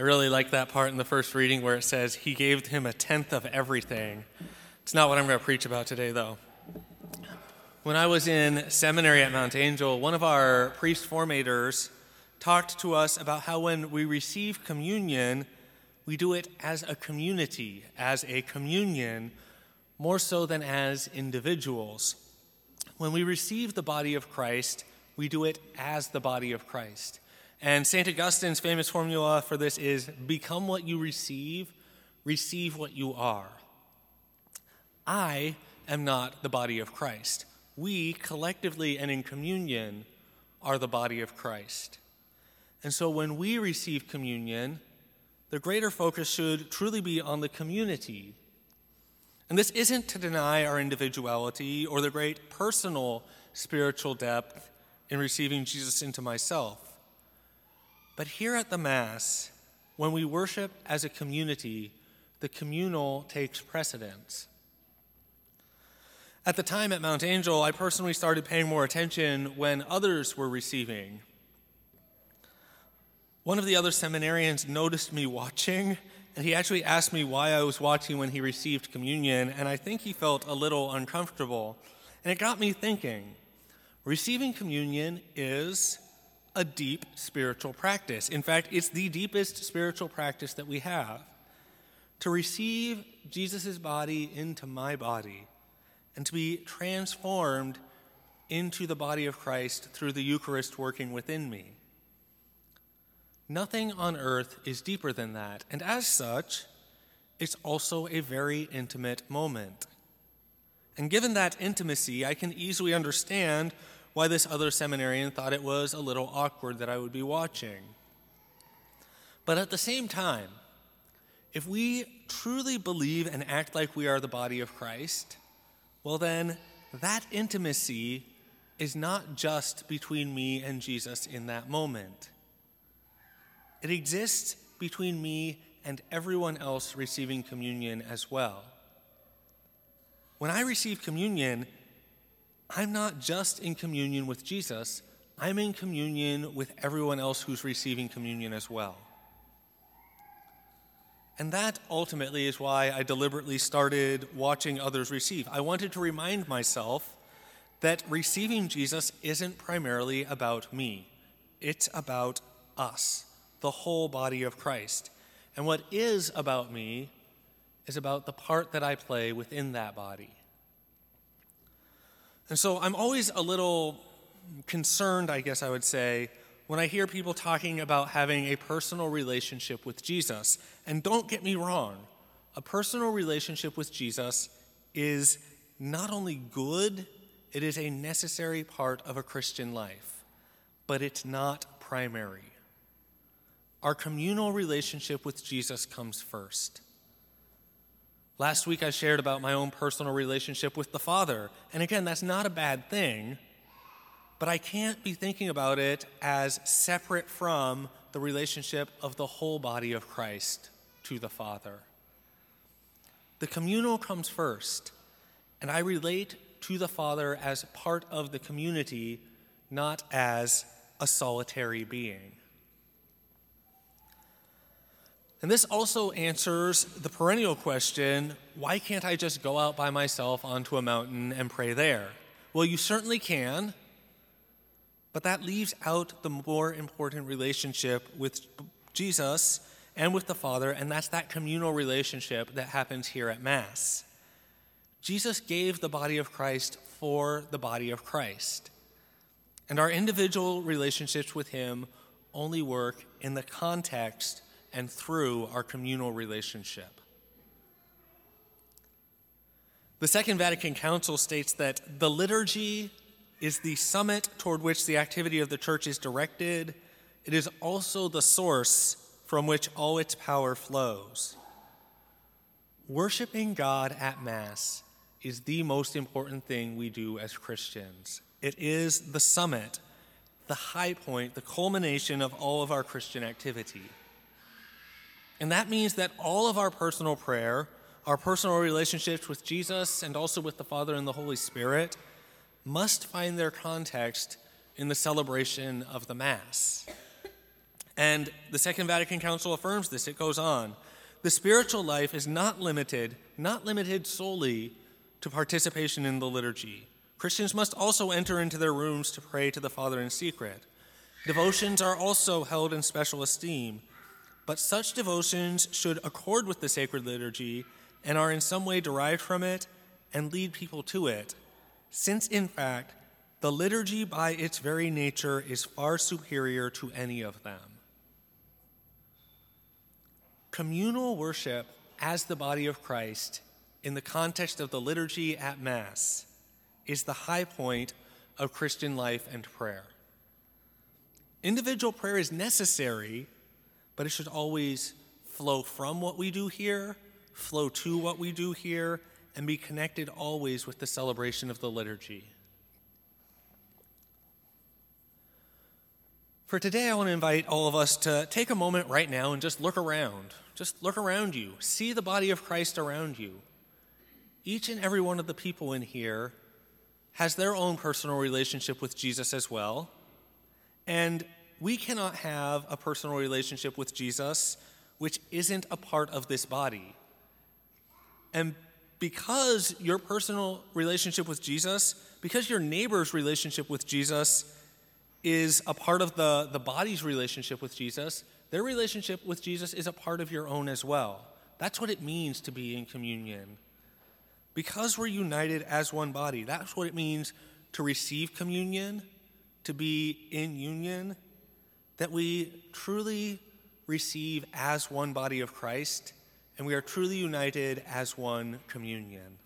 I really like that part in the first reading where it says, He gave him a tenth of everything. It's not what I'm going to preach about today, though. When I was in seminary at Mount Angel, one of our priest formators talked to us about how when we receive communion, we do it as a community, as a communion, more so than as individuals. When we receive the body of Christ, we do it as the body of Christ. And St. Augustine's famous formula for this is become what you receive, receive what you are. I am not the body of Christ. We, collectively and in communion, are the body of Christ. And so when we receive communion, the greater focus should truly be on the community. And this isn't to deny our individuality or the great personal spiritual depth in receiving Jesus into myself. But here at the Mass, when we worship as a community, the communal takes precedence. At the time at Mount Angel, I personally started paying more attention when others were receiving. One of the other seminarians noticed me watching, and he actually asked me why I was watching when he received communion, and I think he felt a little uncomfortable. And it got me thinking receiving communion is a deep spiritual practice. In fact, it's the deepest spiritual practice that we have. To receive Jesus' body into my body and to be transformed into the body of Christ through the Eucharist working within me. Nothing on earth is deeper than that, and as such, it's also a very intimate moment. And given that intimacy, I can easily understand why this other seminarian thought it was a little awkward that I would be watching. But at the same time, if we truly believe and act like we are the body of Christ, well, then that intimacy is not just between me and Jesus in that moment. It exists between me and everyone else receiving communion as well. When I receive communion, I'm not just in communion with Jesus, I'm in communion with everyone else who's receiving communion as well. And that ultimately is why I deliberately started watching others receive. I wanted to remind myself that receiving Jesus isn't primarily about me, it's about us, the whole body of Christ. And what is about me is about the part that I play within that body. And so I'm always a little concerned, I guess I would say, when I hear people talking about having a personal relationship with Jesus. And don't get me wrong, a personal relationship with Jesus is not only good, it is a necessary part of a Christian life, but it's not primary. Our communal relationship with Jesus comes first. Last week I shared about my own personal relationship with the Father. And again, that's not a bad thing, but I can't be thinking about it as separate from the relationship of the whole body of Christ to the Father. The communal comes first, and I relate to the Father as part of the community, not as a solitary being. And this also answers the perennial question why can't I just go out by myself onto a mountain and pray there? Well, you certainly can, but that leaves out the more important relationship with Jesus and with the Father, and that's that communal relationship that happens here at Mass. Jesus gave the body of Christ for the body of Christ. And our individual relationships with Him only work in the context and through our communal relationship. The Second Vatican Council states that the liturgy is the summit toward which the activity of the church is directed. It is also the source from which all its power flows. Worshiping God at Mass is the most important thing we do as Christians. It is the summit, the high point, the culmination of all of our Christian activity. And that means that all of our personal prayer, our personal relationships with Jesus and also with the Father and the Holy Spirit, must find their context in the celebration of the Mass. And the Second Vatican Council affirms this. It goes on. The spiritual life is not limited, not limited solely to participation in the liturgy. Christians must also enter into their rooms to pray to the Father in secret. Devotions are also held in special esteem, but such devotions should accord with the sacred liturgy and are in some way derived from it and lead people to it, since in fact, the liturgy by its very nature is far superior to any of them. Communal worship as the body of Christ in the context of the liturgy at Mass is the high point of Christian life and prayer. Individual prayer is necessary, but it should always flow from what we do here, flow to what we do here, and be connected always with the celebration of the liturgy. For today, I want to invite all of us to take a moment right now and just look around. Just look around you. See the body of Christ around you. Each and every one of the people in here has their own personal relationship with Jesus as well. And we cannot have a personal relationship with Jesus which isn't a part of this body. And because your personal relationship with Jesus, because your neighbor's relationship with Jesus is a part of the, the body's relationship with Jesus, their relationship with Jesus is a part of your own as well. That's what it means to be in communion. Because we're united as one body, that's what it means to receive communion, to be in union, that we truly receive as one body of Christ, and we are truly united as one communion.